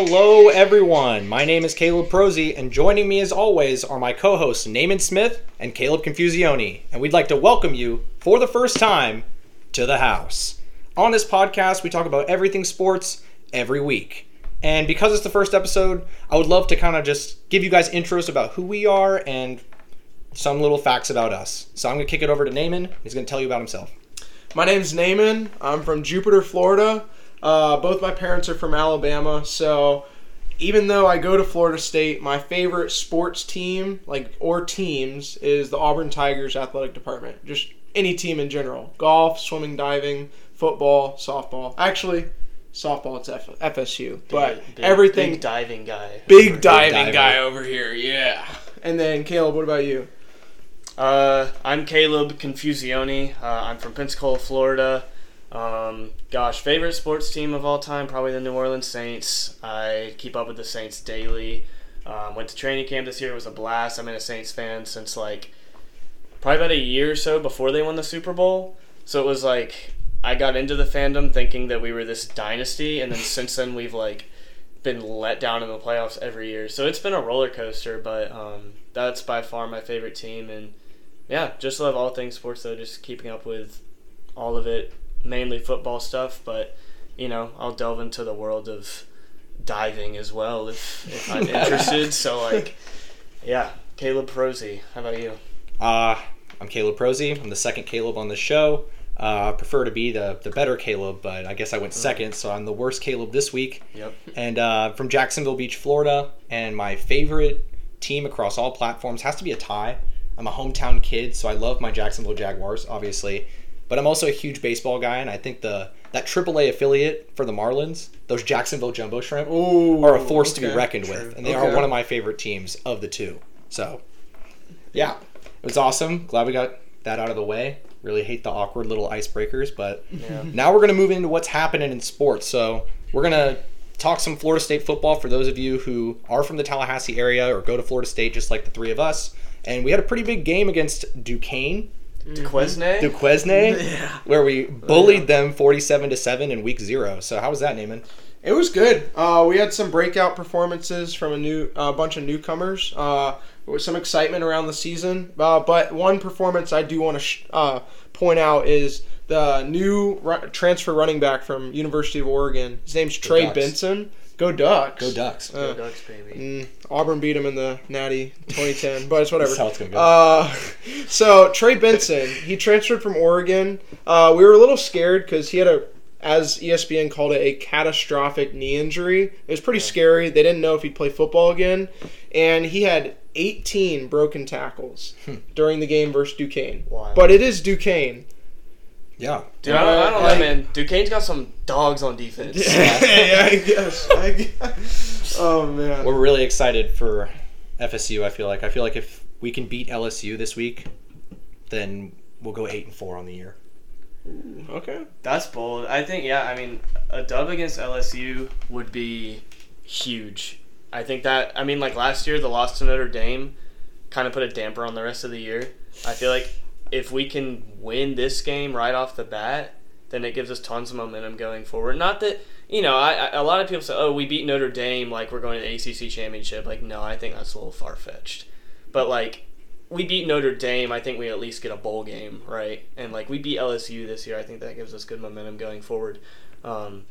Hello, everyone. My name is Caleb Prosy, and joining me as always are my co hosts Naaman Smith and Caleb Confusione. And we'd like to welcome you for the first time to the house. On this podcast, we talk about everything sports every week. And because it's the first episode, I would love to kind of just give you guys intros about who we are and some little facts about us. So I'm going to kick it over to Naaman. He's going to tell you about himself. My name's Naaman. I'm from Jupiter, Florida. Uh, both my parents are from Alabama, so even though I go to Florida State, my favorite sports team, like or teams, is the Auburn Tigers athletic department. Just any team in general: golf, swimming, diving, football, softball. Actually, softball it's F- FSU, but Big- everything big diving guy. big diving diver. guy over here. Yeah. And then Caleb, what about you? Uh, I'm Caleb Confusione. Uh, I'm from Pensacola, Florida. Um, gosh, favorite sports team of all time, probably the New Orleans Saints. I keep up with the Saints daily. Um, went to training camp this year. It was a blast. I've been a Saints fan since like probably about a year or so before they won the Super Bowl. So it was like I got into the fandom thinking that we were this dynasty, and then since then we've like been let down in the playoffs every year. So it's been a roller coaster, but um, that's by far my favorite team, and yeah, just love all things sports though. Just keeping up with all of it, mainly football stuff, but you know I'll delve into the world of diving as well if, if I'm interested. So like, yeah, Caleb Prosy. How about you? Uh, I'm Caleb Prosy. I'm the second Caleb on the show. Uh, I prefer to be the, the better Caleb, but I guess I went second, so I'm the worst Caleb this week. Yep. And uh, from Jacksonville Beach, Florida. And my favorite team across all platforms has to be a tie. I'm a hometown kid, so I love my Jacksonville Jaguars, obviously. But I'm also a huge baseball guy, and I think the that AAA affiliate for the Marlins, those Jacksonville Jumbo Shrimp, Ooh, are a force to be reckoned true. with, and they are one of my favorite teams of the two. So, yeah, it was awesome. Glad we got that out of the way. Really hate the awkward little icebreakers, but Yeah. now we're going to move into what's happening in sports. So, we're going to talk some Florida State football for those of you who are from the Tallahassee area or go to Florida State just like the three of us. And we had a pretty big game against Duquesne, Duquesne. Duquesne, Yeah. where we bullied them 47 to 7 in week 0. So, how was that, Naaman? It was good. Uh, we had some breakout performances from a new a bunch of newcomers. Uh, there was some excitement around the season, uh, but one performance I do want to sh- uh, point out is the new ru- transfer running back from University of Oregon. His name's Trey Benson. Go Ducks! Go Ducks. Uh, Go Ducks, baby. Mm, Auburn beat him in the Natty 2010, but it's whatever. That's how it's gonna go. Uh, so Trey Benson, he transferred from Oregon. Uh, we were a little scared because he had a, as ESPN called it, a catastrophic knee injury. It was pretty scary. They didn't know if he'd play football again, and he had 18 broken tackles during the game versus Duquesne. Wild. But it is Duquesne. Yeah. Dude, I don't, I don't know, man. Duquesne's got some dogs on defense. yeah, I guess. I guess. Oh man. We're really excited for FSU. I feel like I feel like if we can beat LSU this week, then we'll go eight and four on the year. Okay. That's bold. I think, yeah, I mean, a dub against LSU would be huge. I think that, I mean, like last year, the loss to Notre Dame kind of put a damper on the rest of the year. I feel like if we can win this game right off the bat, then it gives us tons of momentum going forward. Not that, you know, I, I, a lot of people say, oh, we beat Notre Dame, like we're going to the ACC championship. Like, no, I think that's a little far fetched. But, like, we beat Notre Dame, I think we at least get a bowl game, right? And like we beat LSU this year, I think that gives us good momentum going forward. Um,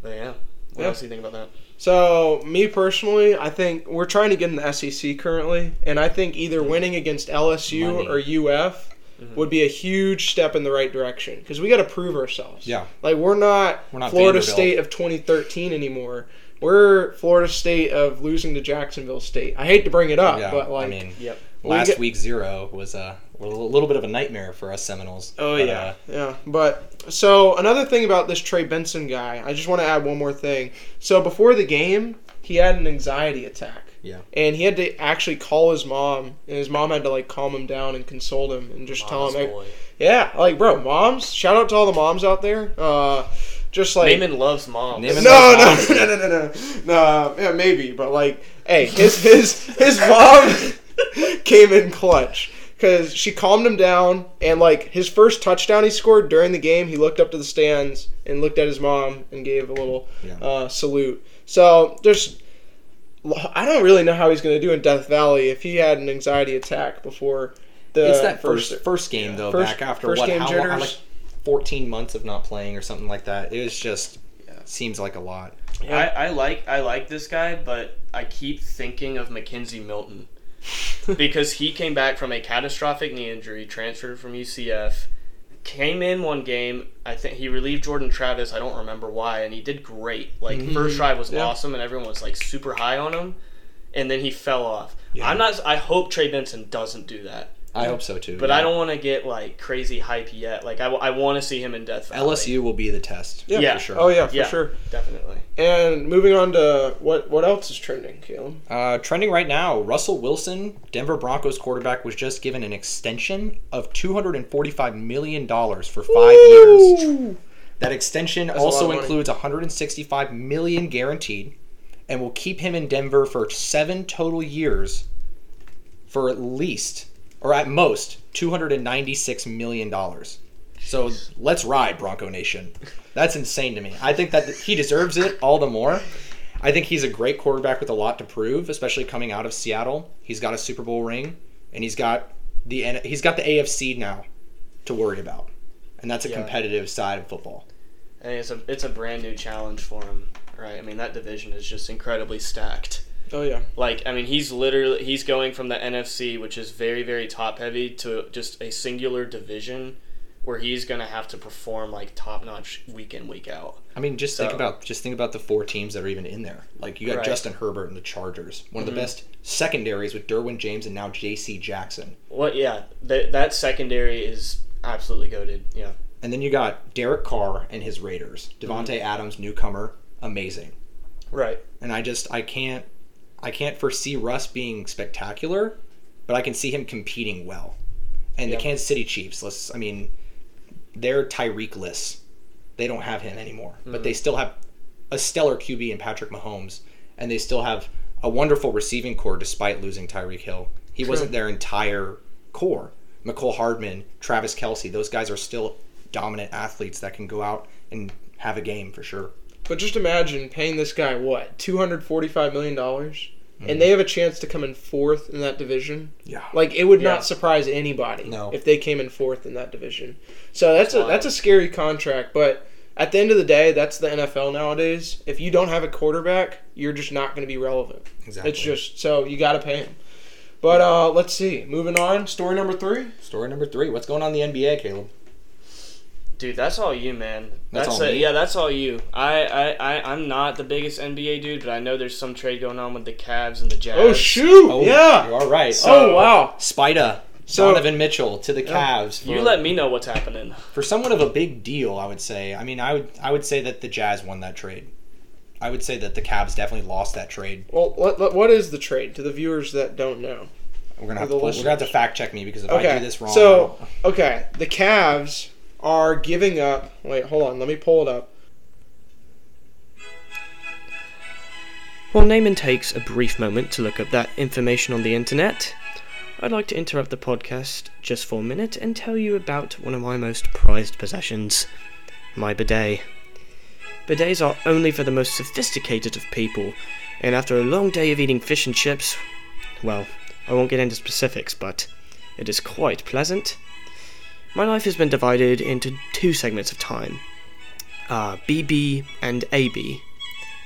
but yeah, what Yeah. else do you think about that? So, me personally, I think we're trying to get in the SEC currently, and I think either winning against LSU Money. or UF Mhm. would be a huge step in the right direction because we got to prove ourselves. Yeah. Like we're not, We're not Florida Vanderbilt. State of 2013 anymore. We're Florida State of losing to Jacksonville State. I hate to bring it up, yeah. but like, I mean, Yep. we last get- week zero was a, a little bit of a nightmare for us Seminoles. Oh But, yeah, uh, yeah. But so another thing about this Trey Benson guy, I just want to add one more thing. So before the game, he had an anxiety attack. Yeah. And he had to actually call his mom, and his mom had to like calm him down and console him and just tell him, like, boy. yeah, like bro, moms. Shout out to all the moms out there. Uh, just like Naaman loves moms. Naaman- no, no, loves no, moms. no, no, no, no, no. Yeah, maybe, but like, hey, his his his mom came in clutch because she calmed him down, and like his first touchdown he scored during the game, he looked up to the stands and looked at his mom and gave a little Yeah. uh, salute. So there's, I don't really know how he's going to do in Death Valley if he had an anxiety attack before the it's that first first game though, First- back after first what? game How. Like fourteen months of not playing or something like that. It was just seems like a lot. I, I like I like this guy, but I keep thinking of Mackenzie Milton because he came back from a catastrophic knee injury, transferred from UCF, came in one game. I think he relieved Jordan Travis. I don't remember why, and he did great. Like mm-hmm. first drive was Yeah. awesome, and everyone was like super high on him, and then he fell off. Yeah. I'm not. I hope Trey Benson doesn't do that, I hope so too. but yeah. I don't want to get like crazy hype yet. Like I, I want to see him in Death Valley. LSU will be the test. Yeah. Yeah. for sure. Oh yeah, for Yeah. sure. definitely. And moving on to what what else is trending, Caleb? Uh, trending right now, Russell Wilson, Denver Broncos quarterback, was just given an extension of two hundred and forty-five million dollars for five years. That extension a lot of also money. includes 165 million guaranteed, and will keep him in Denver for seven total years, for at least or at most 296 million dollars. So let's ride Bronco Nation. That's insane to me. I think that he deserves it all the more. I think he's a great quarterback with a lot to prove, especially coming out of Seattle. He's got a Super Bowl ring, and he's got the he's got the AFC now to worry about, and that's a Yeah. competitive side of football. And it's a it's a brand new challenge for him, right? I mean that division is just incredibly stacked. Oh yeah. Like I mean he's literally he's going from the NFC, which is very very top heavy, to just a singular division where he's gonna have to perform like top notch week in week out. I mean, just think about just think about the four teams that are even in there. Like you got Right. Justin Herbert and the Chargers, one of the mm-hmm. best secondaries with Derwin James and now J.C. Jackson, What? Yeah, that that secondary is absolutely goaded. Yeah, and then you got Derek Carr and his Raiders, mm-hmm. Davante Adams, newcomer, amazing. Right. And I just I can't I can't foresee Russ being spectacular, but I can see him competing well. And Yeah. the Kansas City Chiefs, let's I mean, they're Tyreek less. They don't have him anymore, but they mm-hmm. still have a stellar QB in Patrick Mahomes, and they still have a wonderful receiving corps despite losing Tyreek Hill. He wasn't their entire core. Mecole Hardman, Travis Kelce, those guys are still dominant athletes that can go out and have a game for sure. But just imagine paying this guy what two hundred forty-five million dollars, and they have a chance to come in fourth in that division. Yeah. Like it would Yeah. not surprise anybody No. if they came in fourth in that division. So that's a wild. that's a scary contract. But at the end of the day, that's the NFL nowadays. If you don't have a quarterback, you're just not going to be relevant. Exactly. It's just so you got to pay him. But uh, let's see. Moving on. Story number three. Story number three. What's going on in the NBA, Caleb? Dude, that's all you, man. That's That's, all a, me? yeah, that's all you. I, I I I'm not the biggest NBA dude, but I know there's some trade going on with the Cavs and the Jazz. Oh shoot! Oh, yeah. You are right. oh wow. Spida, So- Donovan Mitchell to the Cavs. You let me know what's happening. for somewhat of a big deal, I would say. I mean, I would I would say that the Jazz won that trade. I would say that the Cavs definitely lost that trade. Well, what, what- what is the trade to the viewers that don't know? We're gonna have to, the pull- we're gonna have to fact check me because if I Okay, do this wrong, so okay, the Cavs are giving up. Wait, hold on. Let me pull it up. While Naaman takes a brief moment to look up that information on the internet, I'd like to interrupt the podcast just for a minute and tell you about one of my most prized possessions my bidet. Bidets are only for the most sophisticated of people, and after a long day of eating fish and chips, well, I won't get into specifics, but it is quite pleasant. My life has been divided into two segments of time uh, BB and AB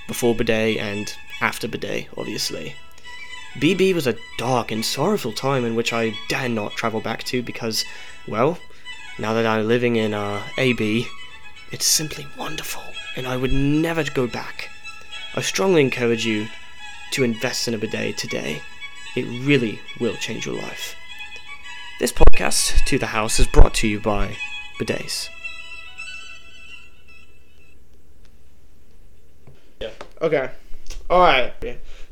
before bidet and after bidet, obviously. BB was a dark and sorrowful time in which I dare not travel back to because, well, now that I'm living in uh, AB, it's simply wonderful, and I would never go back. I strongly encourage you to invest in a bidet today. It really will change your life. This podcast, To the House, is brought to you by bidets. Okay. All right.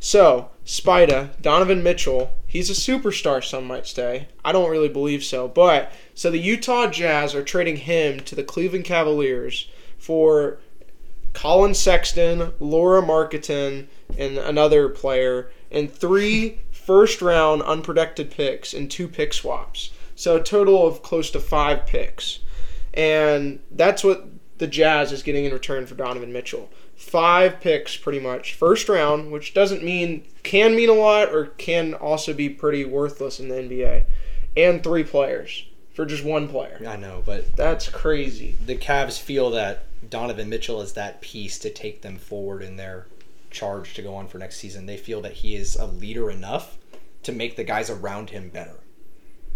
So, Spida, Donovan Mitchell, he's a superstar, some might say. I don't really believe so. But, so the Utah Jazz are trading him to the Cleveland Cavaliers for Collin Sexton, Lauri Markkanen, and another player, and three first round unprotected picks and two pick swaps. So, a total of close to five picks. And that's what the Jazz is getting in return for Donovan Mitchell. five picks pretty much first round, which doesn't mean can mean a lot or can also be pretty worthless in the NBA, and three players for just one player. I know, but That's crazy. the Cavs feel that Donovan Mitchell is that piece to take them forward in their charge to go on for next season. They feel that he is a leader enough to make the guys around him better.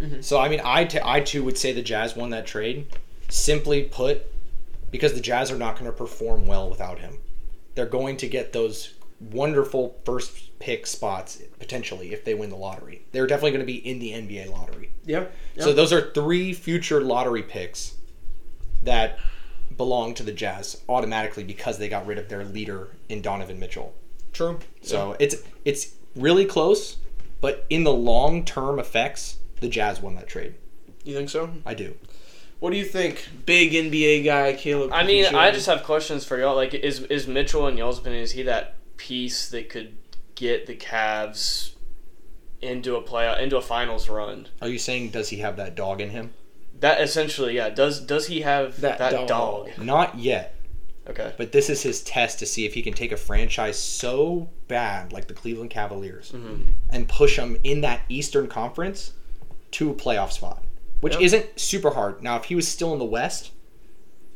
Mhm. So I mean, I t- I too would say the Jazz won that trade. Simply put, because the Jazz are not going to perform well without him. They're going to get those wonderful first pick spots potentially if they win the lottery. They're definitely going to be in the NBA lottery. Yeah. So those are three future lottery picks that belong to the Jazz automatically because they got rid of their leader in Donovan Mitchell. True. So it's it's really close, but in the long term effects, the Jazz won that trade. You think so? I do. What do you think, big NBA guy Caleb? I mean, I just have questions for y'all. Like, is is Mitchell, in y'all's opinion, is he that piece that could get the Cavs into a play into a finals run? Are you saying does he have that dog in him? That essentially, yeah. Does does he have That that, dog. dog? Not yet, Okay. but this is his test to see if he can take a franchise so bad like the Cleveland Cavaliers Mhm. and push them in that Eastern Conference to a playoff spot, which Yeah. isn't super hard. Now, if he was still in the West,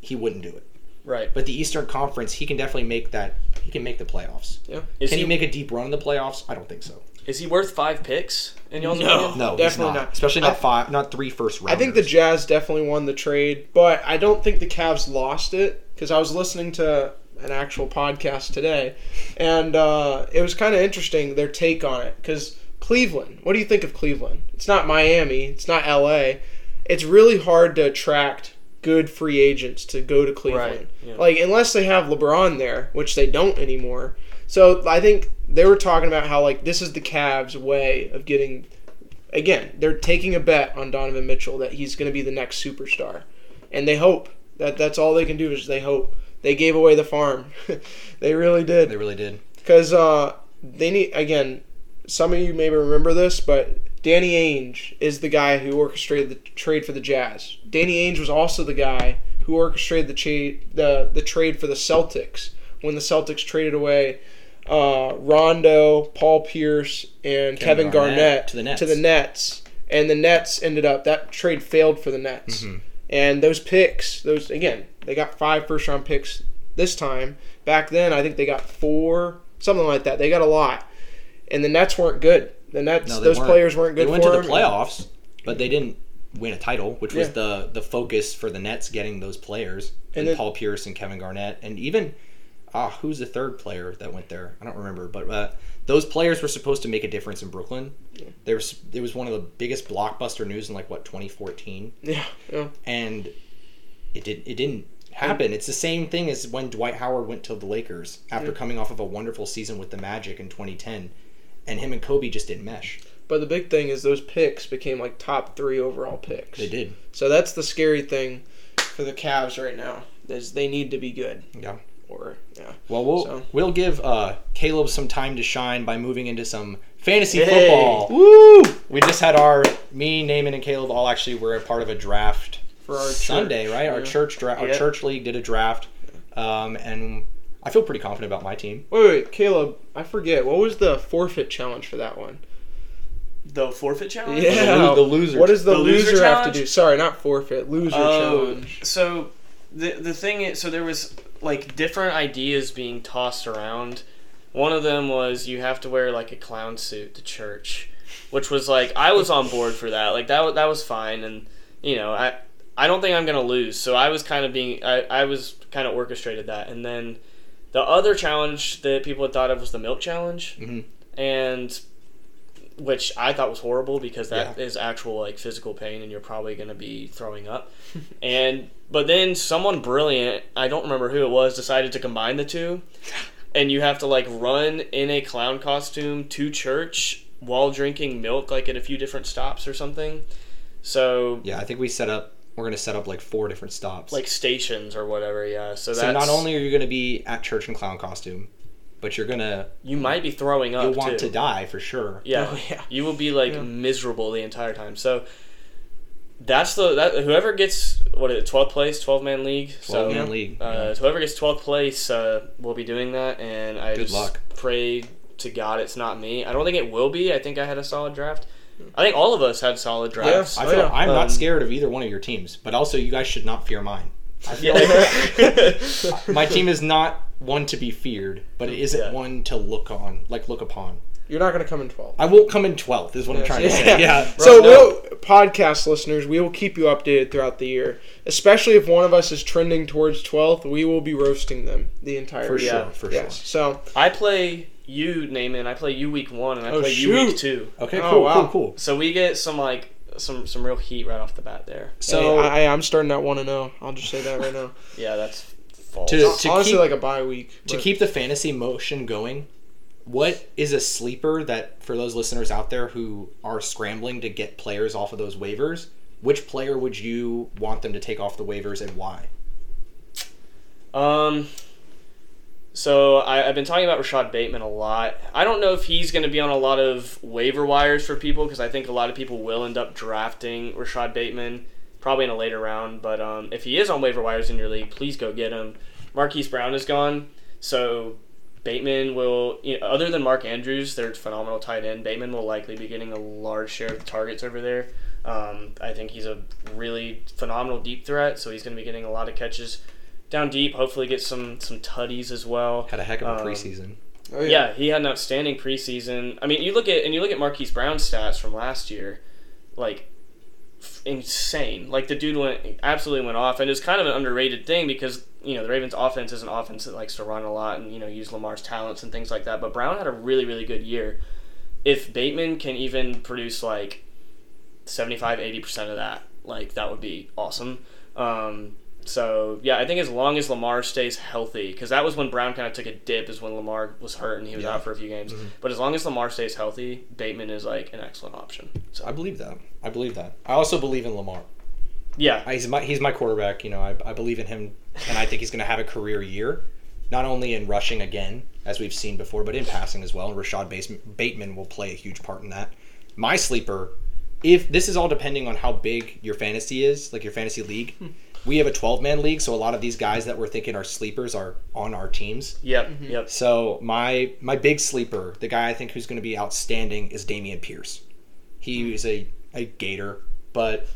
he wouldn't do it. Right. But the Eastern Conference, he can definitely make that. He can make the playoffs. Is can he, he make a deep run in the playoffs? I don't think so. Is he worth five picks in y'all's No. opinion? No, Definitely he's not. not. Especially not I- five, not three first rounders. I think the Jazz definitely won the trade, but I don't think the Cavs lost it because I was listening to an actual podcast today, and uh, it was kind of interesting their take on it. Because Cleveland, what do you think of Cleveland? It's not Miami, it's not LA. It's really hard to attract good free agents to go to Cleveland. Right, yeah. Like unless they have LeBron there, which they don't anymore. So I think they were talking about how like this is the Cavs' way of getting again, they're taking a bet on Donovan Mitchell that he's going to be the next superstar, and they hope that that's all they can do is they hope. They gave away the farm, they really did. they really did. because uh, they need again. Some of you maybe remember this, but Danny Ainge is the guy who orchestrated the trade for the Jazz. Danny Ainge was also the guy who orchestrated the cha- the the trade for the Celtics when the Celtics traded away uh, Rondo, Paul Pierce, and Kevin, Kevin Garnett, Garnett to the Nets. to the Nets, and the Nets ended up that trade failed for the Nets. Mhm. And those picks, those again, they got five first round picks this time. Back then, I think they got four, something like that. They got a lot, and the Nets weren't good. The Nets, No, those weren't. players weren't good They went for to the playoffs, but they didn't win a title, which was the the focus for the Nets getting those players And and, then- Paul Pierce and Kevin Garnett and even ah who's the third player that went there? I don't remember, but uh, those players were supposed to make a difference in Brooklyn. There was it was one of the biggest blockbuster news in like what 2014, Yeah, yeah. and it did it didn't happen. It's the same thing as when Dwight Howard went to the Lakers after Yeah. coming off of a wonderful season with the Magic in 2010, and him and Kobe just didn't mesh. But the big thing is those picks became like top three overall picks. They did. So that's the scary thing for the Cavs right now. Is they need to be good. Yeah. Or yeah. Well, we'll So- we'll give uh, Caleb some time to shine by moving into some fantasy Hey. football. Woo! We just had our me, Naaman, and Caleb all actually were a part of a draft For our Sunday, church, right? Our yeah. church draft, our Yeah. church league did a draft, um, and I feel pretty confident about my team. Wait, wait, Caleb. I forget what was the forfeit challenge for that one. The forfeit challenge. Yeah. the, the loser. What does the, The loser loser, have to do? Sorry, not forfeit. Loser Oh, challenge. so the the thing is, so there was like different ideas being tossed around. One of them was you have to wear like a clown suit to church, which was like I was on board for that. Like that that was fine, and you know I I don't think I'm gonna lose, so I was kind of being I I was kind of orchestrated that, and then the other challenge that people had thought of was the milk challenge, Mhm. and which I thought was horrible because that is actual like physical pain and you're probably going to be throwing up. and but then someone brilliant, I don't remember who it was, decided to combine the two. And you have to like run in a clown costume to church while drinking milk like at a few different stops or something. So Yeah, I think we set up. We're gonna set up like four different stops. like stations or whatever, yeah. So, so not only are you gonna be at church in clown costume, but you're gonna you might be throwing up you'll want too. to die for sure. Yeah. Oh, yeah. You will be like Yeah. miserable the entire time. So That's the that whoever gets what is it, twelfth place, twelve man league. So 12 man league. uh, whoever gets twelfth place uh, will be doing that, and I Good just luck. pray to God it's not me. I don't think it will be. I think I had a solid draft. I think all of us had solid drafts. I Oh, feel yeah. I'm Um, not scared of either one of your teams, but also you guys should not fear mine. I feel Yeah. like my team is not one to be feared, but it isn't Yeah. one to look on, like look upon. You're not going to come in 12th. I won't come in 12th, is what I'm trying to say. Yeah. So, no. we'll, podcast listeners, we will keep you updated throughout the year. Especially if one of us is trending towards 12th, we will be roasting them the entire year. For year. sure, for Yes. sure. So, I play you, Naaman. I play you week one, and I Oh, play you week two. Okay, Oh, cool, wow. cool, cool. So we get some like some some real heat right off the bat there. So hey, I, I'm starting at 1 and 0. I'll just say that right now. Yeah, that's false. To- It's honestly keep- like a bye week. to but- keep the fantasy motion going, what is a sleeper that for those listeners out there who are scrambling to get players off of those waivers, which player would you want them to take off the waivers and why? Um, so I, I've been talking about Rashad Bateman a lot. I don't know if he's going to be on a lot of waiver wires for people because I think a lot of people will end up drafting Rashad Bateman probably in a later round. But um, if he is on waiver wires in your league, please go get him. Marquise Brown is gone, so Bateman will, you know, other than Mark Andrews, their phenomenal tight end. Bateman will likely be getting a large share of the targets over there. Um, I think he's a really phenomenal deep threat, so he's going to be getting a lot of catches down deep. Hopefully, get some some tutties as well. Had a heck of a Um, preseason. Oh, Yeah, he had an outstanding preseason. I mean, you look at and you look at Marquise Brown's stats from last year, like f- insane. Like the dude went absolutely went off, and it's kind of an underrated thing because you know the Ravens' offense is an offense that likes to run a lot and you know use Lamar's talents and things like that. But Brown had a really really good year. If Bateman can even produce like 75 80% of that, like that would be awesome. Um, so yeah, I think as long as Lamar stays healthy, because that was when Brown kind of took a dip, is when Lamar was hurt and he was Yeah. out for a few games. Mhm. But as long as Lamar stays healthy, Bateman is like an excellent option. So I believe that. I believe that. I also believe in Lamar. yeah, He's my he's my quarterback. You know, I, I believe in him, and I think he's going to have a career year, not only in rushing again as we've seen before, but in passing as well. And Rashad Bateman will play a huge part in that. My sleeper, if this is all depending on how big your fantasy is, like your fantasy league. We have a 12 man league, so a lot of these guys that we're thinking are sleepers are on our teams. yep, mm-hmm. yep. So my my big sleeper, the guy I think who's going to be outstanding, is Dameon Pierce. He mm. is a a Gator, but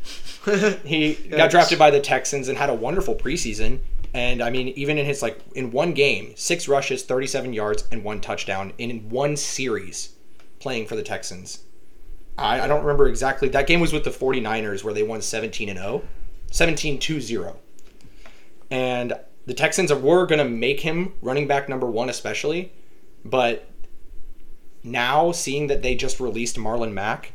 he got drafted by the Texans and had a wonderful preseason. And I mean, even in his like in one game, six rushes, 37 yards, and one touchdown in one series, playing for the Texans. I, I don't remember exactly. That game was with the 49ers where they won 17 and 0, 17 0. And the Texans were going to make him running back number one, especially. But now, seeing that they just released Marlon Mack,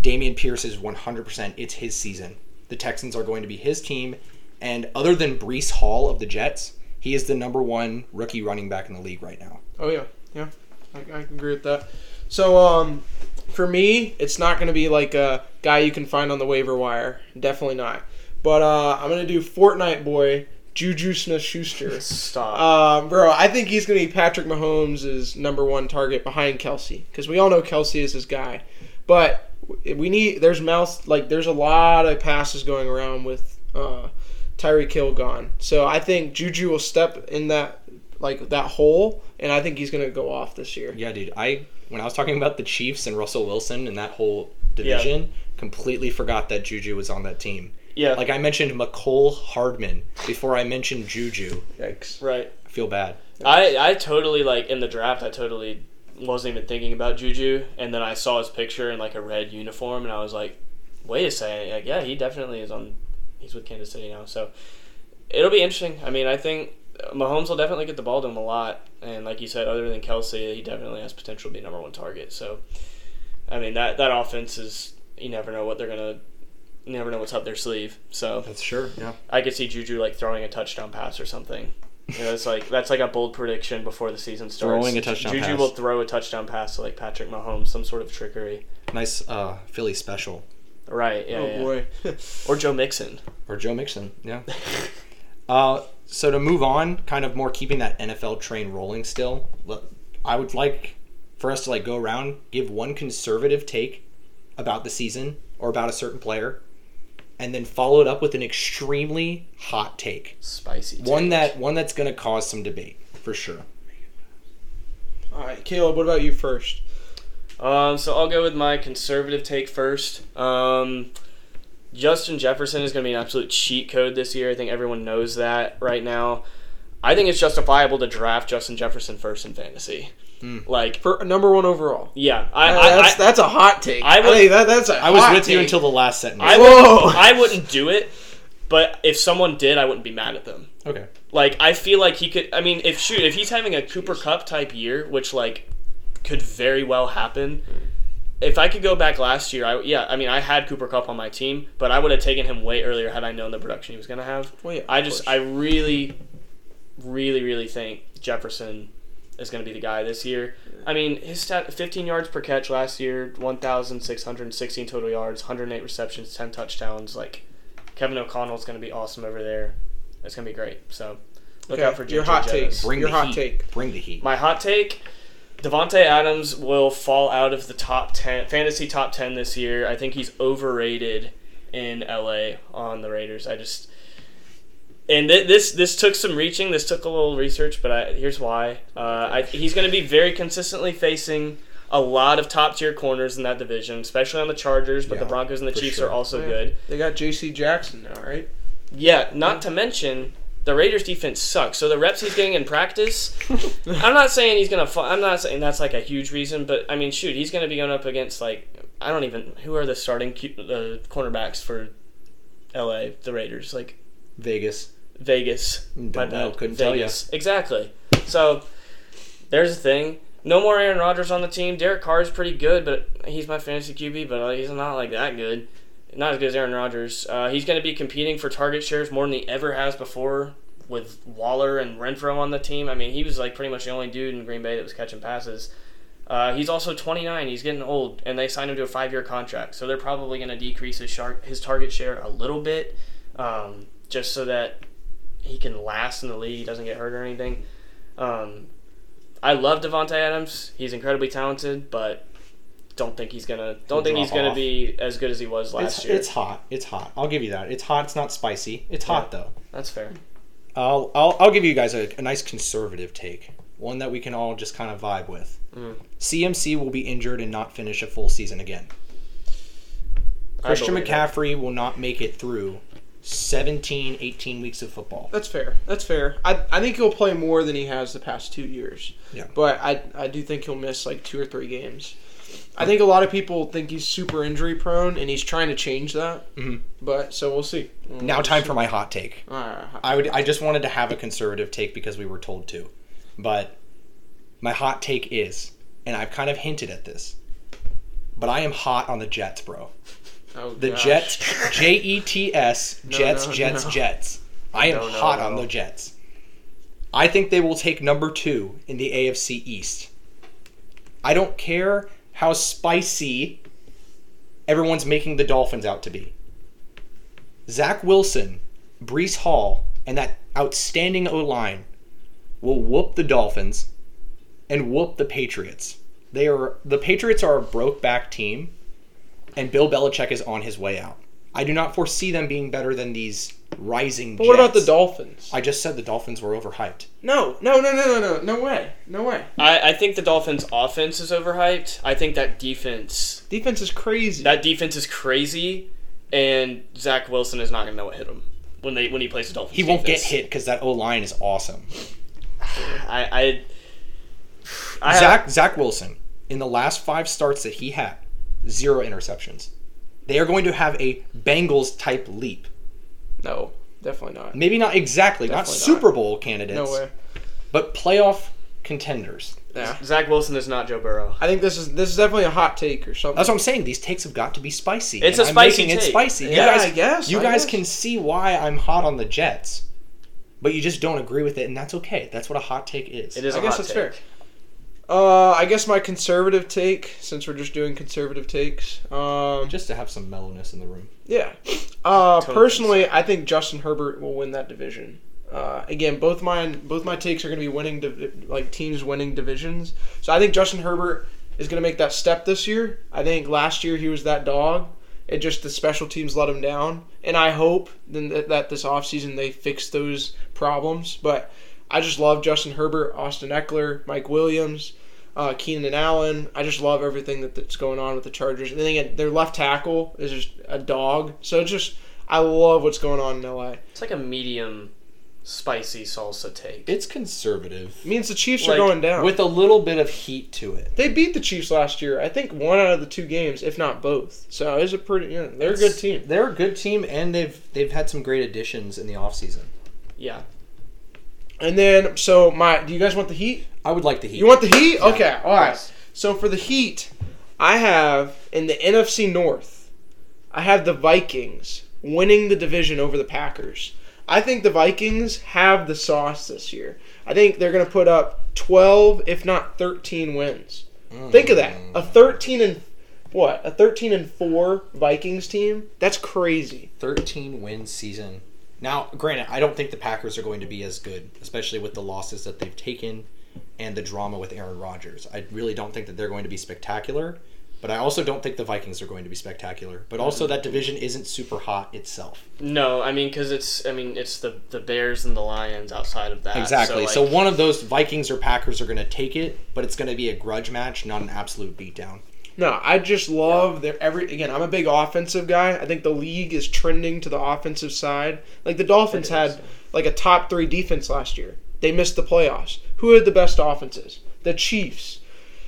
Dameon Pierce is 100%. It's his season. The Texans are going to be his team. And other than Breece Hall of the Jets, he is the number one rookie running back in the league right now. Oh yeah, yeah, I, I agree with that. So um, for me, it's not going to be like a guy you can find on the waiver wire. Definitely not. But uh, I'm going to do Fortnite boy Juju Smith-Schuster. Stop. Um, bro, I think he's going to be Patrick Mahomes' number one target behind Kelce because we all know Kelce is his guy. But we need there's mouth like there's a lot of passes going around with uh, Tyreek Hill gone. So I think Juju will step in that like that hole, and I think he's going to go off this year. Yeah, dude. I when I was talking about the Chiefs and Russell Wilson and that whole division, completely forgot that Juju was on that team. Yeah, Like I mentioned Mecole Hardman before I mentioned Juju. Yikes. right. I feel bad. I I totally like in the draft. I totally wasn't even thinking about Juju, and then I saw his picture in like a red uniform, and I was like, wait a second, like, yeah, he definitely is on. He's with Kansas City now, so it'll be interesting. I mean, I think Mahomes will definitely get the ball to him a lot, and like you said, other than Kelce, he definitely has potential to be number one target. So, I mean that that offense is you never know what they're gonna. You never know what's up their sleeve. So That's sure. Yeah. I could see Juju like throwing a touchdown pass or something. You know, it's like that's like a bold prediction before the season starts. Throwing a touchdown Juju pass. will throw a touchdown pass to like Patrick Mahomes, some sort of trickery. Nice uh, Philly special. Right? Yeah. oh yeah. boy. Or Joe Mixon. Or Joe Mixon. Yeah. uh, so to move on, kind of more keeping that NFL train rolling still, I would like for us to like go around, give one conservative take about the season or about a certain player, and then follow it up with an extremely hot take. Spicy. One that one that's going to cause some debate for sure. All right, Caleb. What about you first? Um, so I'll go with my conservative take first. Um, Justin Jefferson is going to be an absolute cheat code this year. I think everyone knows that right now. I think it's justifiable to draft Justin Jefferson first in fantasy. Like, For number one overall. yeah, I, Uh, I, that's I, that's a hot take. I I, would- think that, that's a I was hot with you until the last sentence. I, Whoa. wouldn't, I wouldn't do it, but if someone did, I wouldn't be mad at them. okay. Like I feel like he could. I mean, if shoot, if he's having a Cooper Kupp type year, which like could very well happen. If I could go back last year, I yeah, I mean, I had Cooper Kupp on my team, but I would have taken him way earlier had I known the production he was going to have. Well, yeah, I just. I really, really, really think Jefferson is going to be the guy this year. I mean, his stat: 15 yards per catch last year, 1,616 total yards, 108 receptions, 10 touchdowns. Like Kevin O'Connell's going to be awesome over there. It's going to be great. So look Okay, out for your JJ hot take. Bring Your the hot heat. take. Bring the heat. My hot take: Davante Adams will fall out of the top ten fantasy top ten this year. I think he's overrated in LA on the Raiders. I just and th- this this took some reaching. This took a little research, but I, here's why. Uh, I, he's going to be very consistently facing a lot of top tier corners in that division, especially on the Chargers. But the Broncos and the Chiefs sure. are also Yeah. good. They got J.C. Jackson now, right? Yeah, not to mention the Raiders defense sucks. So the reps he's getting in practice, I'm not saying he's gonna. Fall, I'm not saying that's like a huge reason, but I mean, shoot, he's gonna be going up against like I don't even who are the starting Q, uh, cornerbacks for L.A. the Raiders like Vegas. Vegas. Don't my know, bad. couldn't tell ya. Vegas. Exactly. So there's the thing. No more Aaron Rodgers on the team. Derek Carr is pretty good, but he's my fantasy QB, but he's not like that good. Not as good as Aaron Rodgers. Uh, he's going to be competing for target shares more than he ever has before with Waller and Renfrow on the team. I mean, he was like pretty much the only dude in Green Bay that was catching passes. Uh, he's also 29. He's getting old, and they signed him to a five-year contract, so they're probably going to decrease his shark, his target share a little bit, um, just so that he can last in the league. He doesn't get hurt or anything. Um, I love Davante Adams. He's incredibly talented, but don't think he's gonna. Don't He'll think he's gonna off. be as good as he was last It's, year. it's hot. It's hot. I'll give you that. It's hot. It's not spicy. It's hot though. That's fair. I'll, I'll I'll give you guys a, a nice conservative take, one that we can all just kind of vibe with. Mm. CMC will be injured and not finish a full season again. Christian it. McCaffrey will not make it through 17, 18 weeks of football. That's fair. That's fair. I, I think he'll play more than he has the past two years. Yeah. But I I do think he'll miss like two or three games. I think a lot of people think he's super injury prone, and he's trying to change that. Mhm. But so we'll see. We'll Now, time see. for my hot take. Right. I would I just wanted to have a conservative take because we were told to. But my hot take is, and I've kind of hinted at this, but I am hot on the Jets, bro. Oh, The gosh. Jets, J E T S, Jets, no, Jets, no. Jets. I am hot on the Jets. I think they will take number two in the AFC East. I don't care how spicy everyone's making the Dolphins out to be. Zach Wilson, Breece Hall, and that outstanding O line will whoop the Dolphins and whoop the Patriots. They are the Patriots are a broke back team, and Bill Belichick is on his way out. I do not foresee them being better than these rising. But what about the Dolphins? I just said the Dolphins were overhyped. No, no, no, no, no, no, no way, no way. I, I think the Dolphins' offense is overhyped. I think that defense, Defense is crazy. that defense is crazy, and Zach Wilson is not gonna know what hit him when they when he plays the Dolphins. He won't get hit because that O line is awesome. I, I, I have- Zach Zach Wilson in the last five starts that he had, zero interceptions. They are going to have a Bengals type leap. no, definitely not. Maybe not exactly, not Definitely not. Super Bowl candidates, No way. but playoff contenders. Yeah. Zach Wilson is not Joe Burrow. I think this is this is definitely a hot take or something. That's what I'm saying. These takes have got to be spicy. It's and a I'm spicy making it take. spicy. You Yeah, guys, I guess, You I guys guess. can see why I'm hot on the Jets, but you just don't agree with it, and that's okay. That's what a hot take is. It is. I a guess hot that's take. fair. Uh, I guess my conservative take, since we're just doing conservative takes. Um, just to have some mellowness in the room. yeah. Uh, Totally personally, I think Justin Herbert will win that division. Uh, again, both mine, both my takes are going to be winning, div- like teams winning divisions. So I think Justin Herbert is going to make that step this year. I think last year he was that dog, It just the special teams let him down, and I hope then that, that this offseason they fix those problems. But I just love Justin Herbert, Austin Ekeler, Mike Williams, uh, Keenan Allen. I just love everything that, that's going on with the Chargers. And then again, their left tackle is just a dog. So it's just I love what's going on in LA. It's like a medium spicy salsa take. It's conservative. It means the Chiefs Like, are going down. with a little bit of heat to it. they beat the Chiefs last year. I think one out of the two games, if not both. So it's a pretty. Yeah, they're a good team. They're a good team, and they've they've had some great additions in the offseason. Yeah. And then, so my, do you guys want the Heat? I would like the Heat. You want the Heat? Okay, all right. Yes. So for the Heat, I have in the NFC North, I have the Vikings winning the division over the Packers. I think the Vikings have the sauce this year. I think they're going to put up 12, if not 13 wins. Mm. Think of that. A 13 and what? A 13 and 4 Vikings team? That's crazy. 13 win season. Now, granted, I don't think the Packers are going to be as good, especially with the losses that they've taken and the drama with Aaron Rodgers. I really don't think that they're going to be spectacular, but I also don't think the Vikings are going to be spectacular. But also, that division isn't super hot itself. No, I mean because it's I mean it's the the Bears and the Lions outside of that. Exactly. So, like, one of those Vikings or Packers are going to take it, but it's going to be a grudge match, not an absolute beatdown. No, I just love their every again, I'm a big offensive guy. I think the league is trending to the offensive side. Like the Dolphins had like a top 3 defense last year. They missed the playoffs. Who had the best offenses? The Chiefs.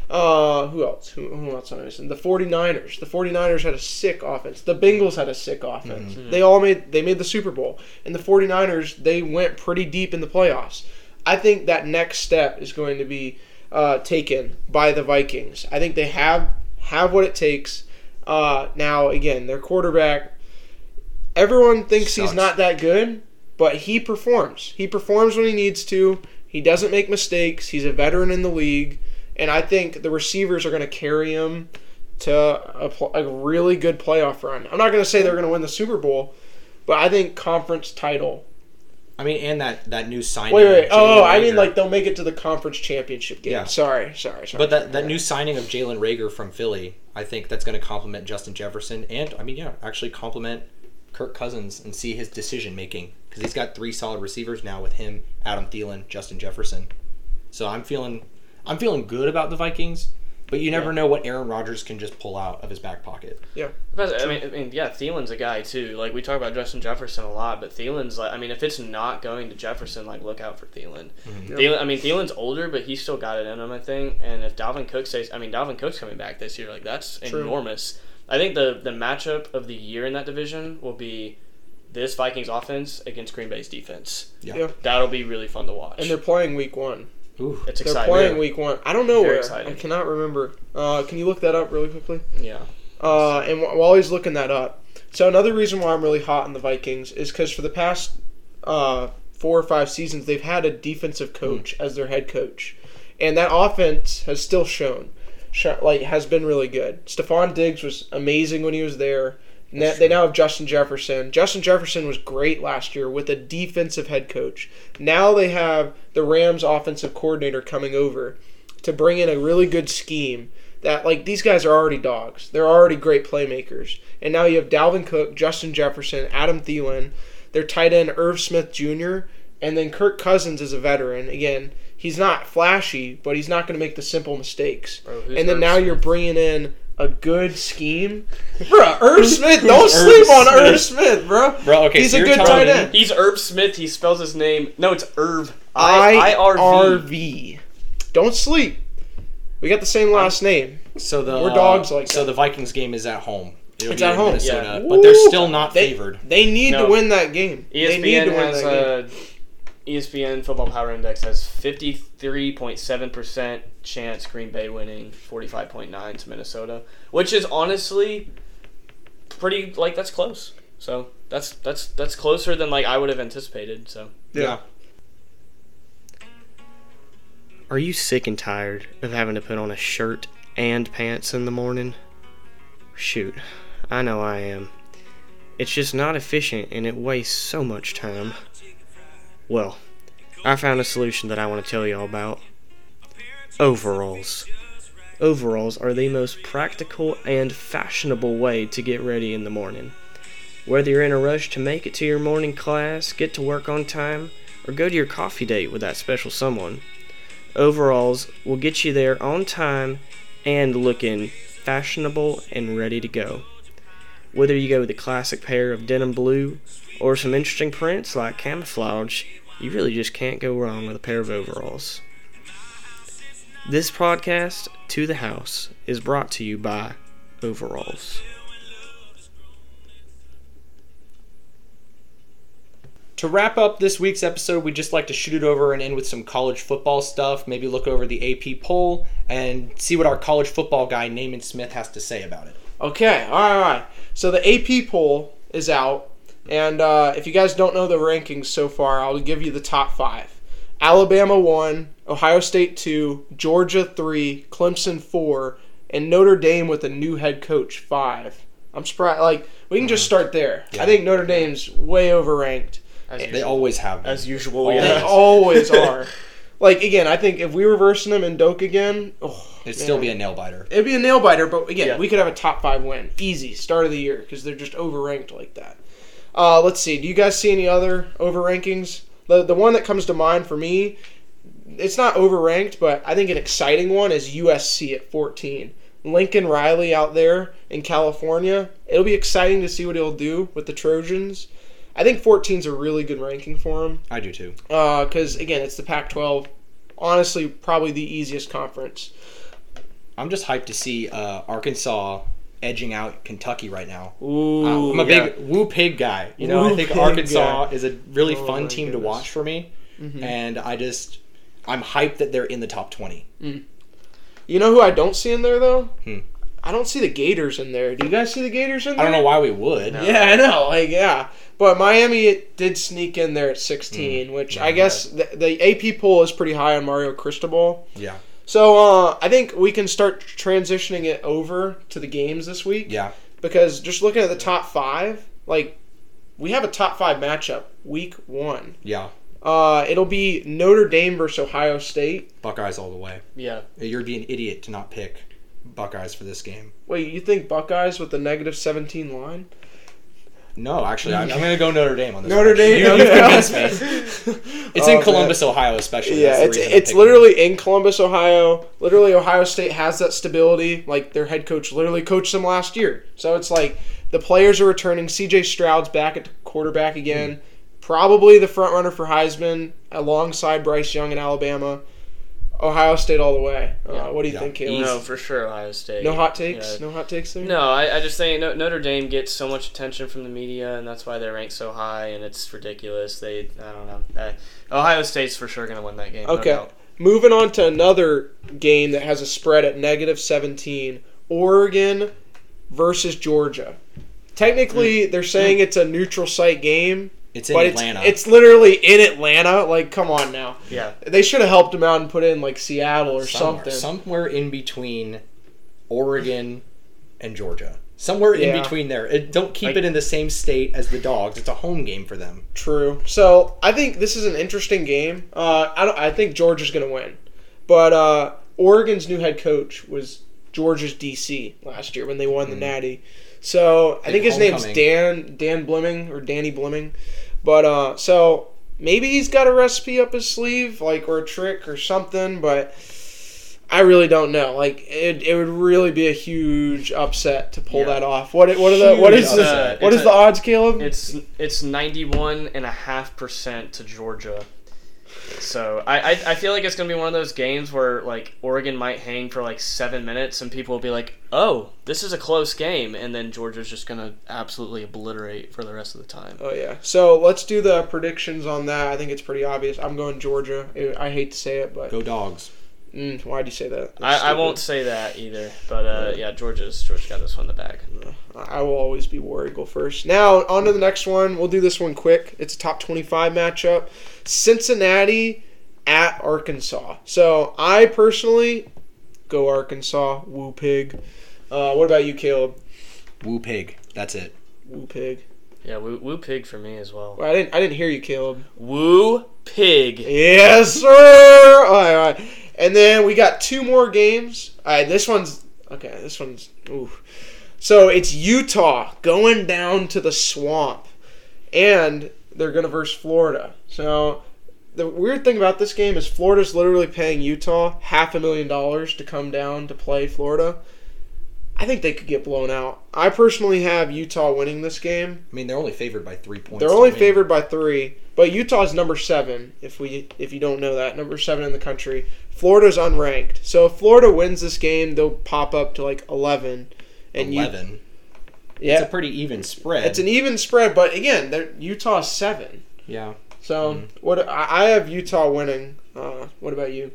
Uh, who else? Who, who else am I missing? The 49ers. The 49ers had a sick offense. The Bengals had a sick offense. They all made they made the Super Bowl. And the 49ers, they went pretty deep in the playoffs. I think that next step is going to be uh, taken by the Vikings. I think they have have what it takes. Uh, now again, their quarterback. Everyone thinks he's not that good, but he performs. He performs when he needs to. He doesn't make mistakes. He's a veteran in the league, and I think the receivers are going to carry him to a, pl- a really good playoff run. I'm not going to say they're going to win the Super Bowl, but I think conference title. I mean, and that, that new signing. Wait, wait. Oh, Jalen I mean like they'll make it to the conference championship game. Yeah. Sorry, sorry, sorry. But that, that new signing of Jalen Reagor from Philly, I think that's going to complement Justin Jefferson and, I mean, yeah, actually complement Kirk Cousins and see his decision making because he's got three solid receivers now with him, Adam Thielen, Justin Jefferson. So I'm feeling, I'm feeling good about the Vikings, but you never Yeah. know what Aaron Rodgers can just pull out of his back pocket. yeah. But, I mean, I mean, yeah, Thielen's a guy too. Like we talk about Justin Jefferson a lot, but Thielen's like, I mean, if it's not going to Jefferson, like look out for Thielen. Mm-hmm. Thielen I mean, Thielen's older, but he's still got it in him, I think. And if Dalvin Cook stays, I mean, Dalvin Cook's coming back this year. Like that's True. enormous. I think the the matchup of the year in that division will be this Vikings offense against Green Bay's defense. Yeah. Yeah. That'll be really fun to watch. And they're playing week one. Ooh. it's They're exciting. playing week one. I don't know Very where. exciting. I cannot remember. Uh, can you look that up really quickly? Yeah. Uh, and wh- while he's looking that up, so another reason why I'm really hot on the Vikings is because for the past uh, four or five seasons, they've had a defensive coach as their head coach, and that offense has still shown, sh- like has been really good. Stefon Diggs was amazing when he was there. That- they now have Justin Jefferson. Justin Jefferson was great last year with a defensive head coach. Now they have the Rams offensive coordinator coming over to bring in a really good scheme that like these guys are already dogs. They're already great playmakers. And now you have Dalvin Cook, Justin Jefferson, Adam Thielen, their tight end Irv Smith Jr., and then Kirk Cousins is a veteran. Again, he's not flashy, but he's not going to make the simple mistakes. Oh, Bro, and then Irv now Smith? you're bringing in a good scheme. Bro, Irv Smith, don't Who's sleep Irv on Irv Smith? Smith, bro. Bro, okay, he's so a good tight end. He's Herb Smith. He spells his name. No, it's Irv. I R I-R-V. V. Don't sleep. We got the same last name. So the We're dogs uh, like so that. the Vikings game is at home. It'll It's be at home. Minnesota, Yeah. but they're still not They- favored. They need No. to win that game. they need ESPN to win has that game. A ESPN Football Power Index has fifty three point seven percent chance Green Bay winning, forty five point nine to Minnesota, which is honestly pretty like that's close. So that's that's that's closer than like I would have anticipated. So Yeah. Are you sick and tired of having to put on a shirt and pants in the morning? Shoot, I know I am. It's just not efficient and it wastes so much time. Well, I found a solution that I want to tell you all about. Overalls. overalls are the most practical and fashionable way to get ready in the morning. Whether you're in a rush to make it to your morning class, get to work on time, or go to your coffee date with that special someone, overalls will get you there on time and looking fashionable and ready to go. Whether you go with a classic pair of denim blue or some interesting prints like camouflage, you really just can't go wrong with a pair of overalls. This podcast, To the House, is brought to you by Overalls. To wrap up this week's episode, we'd just like to shoot it over and end with some college football stuff. Maybe look over the AP poll and see what our college football guy, Naaman Smith, has to say about it. Okay, all right, all right. So the AP poll is out, and uh, if you guys don't know the rankings so far, I'll give you the top five. Alabama one, Ohio State two, Georgia three, Clemson four, and Notre Dame with a new head coach five. I'm surprised. Like we can just start there. Yeah. I think Notre Dame's way overranked. As, They always have been. as usual, Always. They yeah. always are. Like again, I think if we were versing them in Doak again, oh, It'd still be a nail biter. It'd be a nail biter, but again, Yeah. we could have a top five win, easy start of the year because they're just overranked like that. Uh, let's see. Do you guys see any other overrankings? The the one that comes to mind for me, it's not overranked, but I think an exciting one is USC at 14. Lincoln Riley out there in California. It'll be exciting to see what he'll do with the Trojans. I think 14 is a really good ranking for him I do too. because again, it's the Pac-12. Honestly, probably the easiest conference. I'm just hyped to see uh, Arkansas edging out Kentucky right now. Ooh, Uh, I'm a yeah. big Woo Pig guy. You know, Woo I think Arkansas guy. is a really Oh fun team to watch for me, Mhm. and I just I'm hyped that they're in the top 20. You know who I don't see in there though? Hmm. I don't see the Gators in there. Do you guys see the Gators in there? I don't know why we would. No. Yeah, I know. Like, yeah. But Miami did sneak in there at 16, which Yeah, I guess the, the AP poll is pretty high on Mario Cristobal. Yeah, So uh, I think we can start transitioning it over to the games this week yeah, because just looking at the top five, like we have a top five matchup week one. yeah. Uh, it'll be Notre Dame versus Ohio State. Buckeyes all the way. Yeah. You'd be an idiot to not pick Buckeyes for this game. Wait, you think Buckeyes with the negative 17 line? No, actually, I'm, I'm going to go Notre Dame on this. Notre one. Dame. You, you okay. convinced me. It's Oh, in man. Columbus, Ohio, especially. Yeah, it's it's literally in Columbus, Ohio. Literally, Ohio State has that stability. Like their head coach literally coached them last year, so it's like the players are returning. C.J. Stroud's back at quarterback again, hmm. probably the front runner for Heisman alongside Bryce Young in Alabama. Ohio State all the way. Uh, Yeah. what do you Yeah. think, Caleb? No, for sure, Ohio State. No hot takes. Yeah. No hot takes there. No, I, I just think No- Notre Dame gets so much attention from the media, and that's why they're ranked so high, and it's ridiculous. They, I don't know. Uh, Ohio State's for sure going to win that game. Okay. doubt. Moving on to another game that has a spread at negative 17 Oregon versus Georgia. Technically, they're saying it's a neutral site game, It's in but Atlanta. It's, it's literally in Atlanta. Like, come on now. Yeah. They should have helped him out and put in, like, Seattle or somewhere, something. somewhere in between Oregon and Georgia. Somewhere in between there. It, don't keep Like- it in the same state as the dogs. It's a home game for them. True. So, I think this is an interesting game. Uh, I, don't, I think Georgia's going to win. But uh, Oregon's new head coach was Georgia's DC last year when they won the Natty. So I Big think his name's. Dan Dan Blimming or Danny Blimming. But uh, so maybe he's got a recipe up his sleeve, like or a trick or something. But I really don't know. Like it, it would really be a huge upset to pull Yeah. that off. What what are the what is the, what It's is a- the odds, Caleb? It's it's ninety one and a half percent to Georgia. So I, I I feel like it's gonna be one of those games where like Oregon might hang for like seven minutes and people will be like, oh, this is a close game, and then Georgia's just gonna absolutely obliterate for the rest of the time. Oh yeah. So let's do the predictions on that. I think it's pretty obvious. I'm going Georgia. I hate to say it, but Go dogs. Mm, why'd you say that? I, I won't say that either, but uh, yeah, Georgia's Georgia got this one in the bag. I will always be War Eagle first. Now on to the next one. We'll do this one quick. It's a top 25 matchup. Cincinnati at Arkansas. So I personally go Arkansas. Woo pig. Uh, what about you, Caleb? Woo pig. That's it. Woo pig. Yeah, woo, woo pig for me as well. Well, I didn't. I didn't hear you, Caleb. Woo pig. Yes, sir. All right, all right. And then we got two more games. All right, this one's okay. This one's ooh. So it's Utah going down to the swamp, and they're gonna verse Florida. So the weird thing about this game is Florida's literally paying Utah half a million dollars to come down to play Florida. I think they could get blown out. I personally have Utah winning this game. I mean, they're only favored by three points. They're only favored by three, but Utah's number seven. If we if you don't know that, number seven in the country. Florida's unranked, so if Florida wins this game, they'll pop up to like eleven. And you- eleven. yeah, It's a pretty even spread. it's an even spread, but again, Utah's seven. yeah. So Mm-hmm. what I I have Utah winning. Uh, what about you?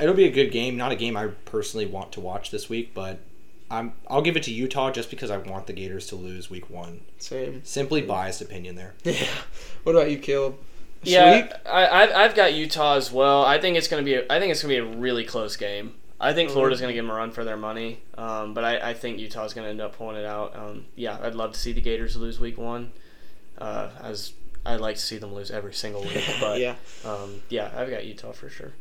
It'll be a good game. Not a game I personally want to watch this week, but I'm. I'll give it to Utah just because I want the Gators to lose Week One. Same. Simply biased opinion there. Yeah. What about you, Caleb? Yeah, Sweep? I, I've, I've got Utah as well. I think it's gonna be. A, I think it's gonna be a really close game. I think Florida's gonna give them a run for their money, um, but I, I think Utah's gonna end up pulling it out. Um, yeah, I'd love to see the Gators lose Week One, uh, as I'd like to see them lose every single week. But yeah. um, yeah, I've got Utah for sure.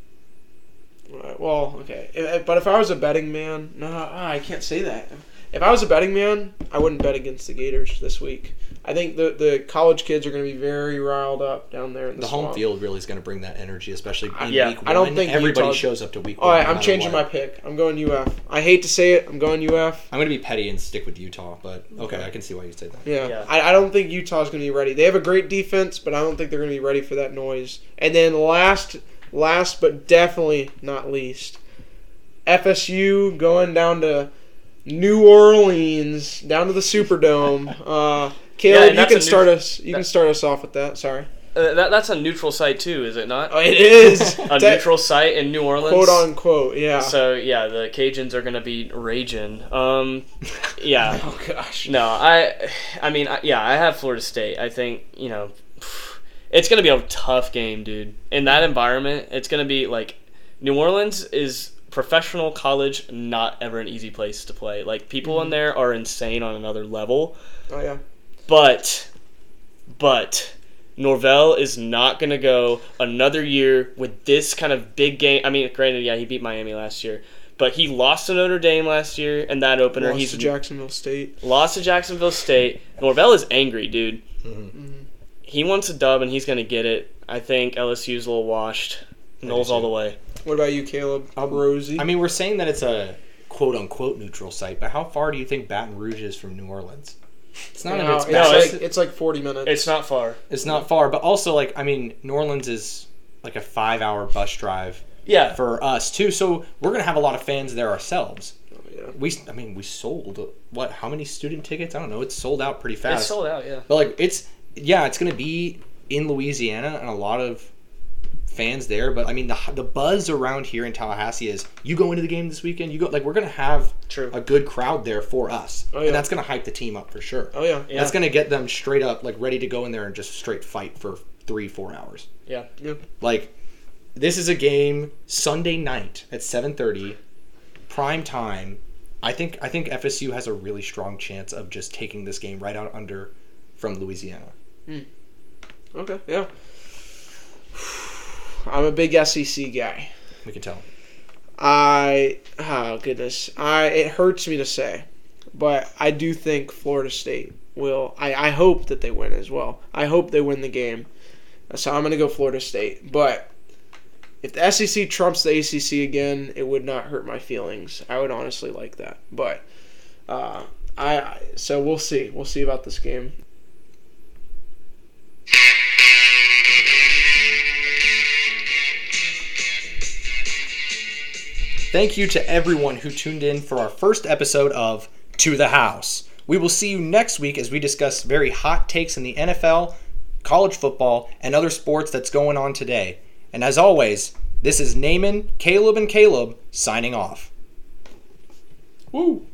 Right, well, okay. If- if- But if I was a betting man, no, ah, I can't say that. If I was a betting man, I wouldn't bet against the Gators this week. I think the the college kids are going to be very riled up down there in the, The home field really is going to bring that energy, especially in Yeah, Week One. I don't think everybody Utah's- shows up to Week All One. right, I'm matter changing my pick. I'm going UF. I hate to say it. I'm going UF. I'm going to be petty and stick with Utah, but okay, I can see why you said that. Yeah, Yeah. I, I don't think Utah's going to be ready. They have a great defense, but I don't think they're going to be ready for that noise. And then last, last but definitely not least, FSU going down to New Orleans, down to the Superdome. Uh, Caleb, and you can start us. You can start us off with that. Sorry. Uh, that, that's a neutral site too, is it not? Oh, it is a neutral site in New Orleans. quote unquote. Yeah. So yeah, the Cajuns are gonna be raging. Um, yeah. oh gosh. No, I, I mean, I, yeah, I have Florida State. I think you know, it's gonna be a tough game, dude. In that environment, it's gonna be like New Orleans is professional college, not ever an easy place to play. Like people in there are insane on another level, Oh yeah. but, but. Norvell is not going to go another year with this kind of big game. I mean, granted, yeah, he beat Miami last year, but he lost to Notre Dame last year and that opener. Lost He's to Jacksonville State. Lost to Jacksonville State. Norvell is angry, dude. Mhm. He wants a dub and he's gonna get it. I think LSU's a little washed. Noles all the way. What about you, Caleb? Um, Rosie. I mean, we're saying that it's a quote unquote neutral site, but how far do you think Baton Rouge is from New Orleans? It's not. no, it's, it's, no, like, it's- it's like 40 minutes. It's not far. it's not far, but also like I mean, New Orleans is like a five-hour bus drive Yeah. for us too. So we're gonna have a lot of fans there ourselves. Oh, yeah. We, I mean, we sold what? How many student tickets? I don't know. It's sold out pretty fast. It's sold out, yeah. But like it's yeah, it's gonna be in Louisiana and a lot of fans there. But I mean the the buzz around here in Tallahassee is you go into the game this weekend. You go like we're gonna have True. a good crowd there for us, Oh, yeah. and that's gonna hype the team up for sure. Oh yeah. Yeah. That's gonna get them straight up like ready to go in there and just straight fight for three four hours. Yeah. Like this is a game Sunday night at seven thirty, prime time. I think I think FSU has a really strong chance of just taking this game right out under from Louisiana. Okay. Yeah. I'm a big SEC guy. We can tell. I oh goodness, I it hurts me to say, but I do think Florida State will. I I hope that they win as well. I hope they win the game. So I'm gonna go Florida State. But if the SEC trumps the ACC again, it would not hurt my feelings. I would honestly like that. But uh, I I- so we'll see. We'll see about this game. Thank you to everyone who tuned in for our first episode of To the House. We will see you next week as we discuss very hot takes in the NFL, college football, and other sports that's going on today. And as always, this is Naaman, Caleb, and Caleb signing off. Woo!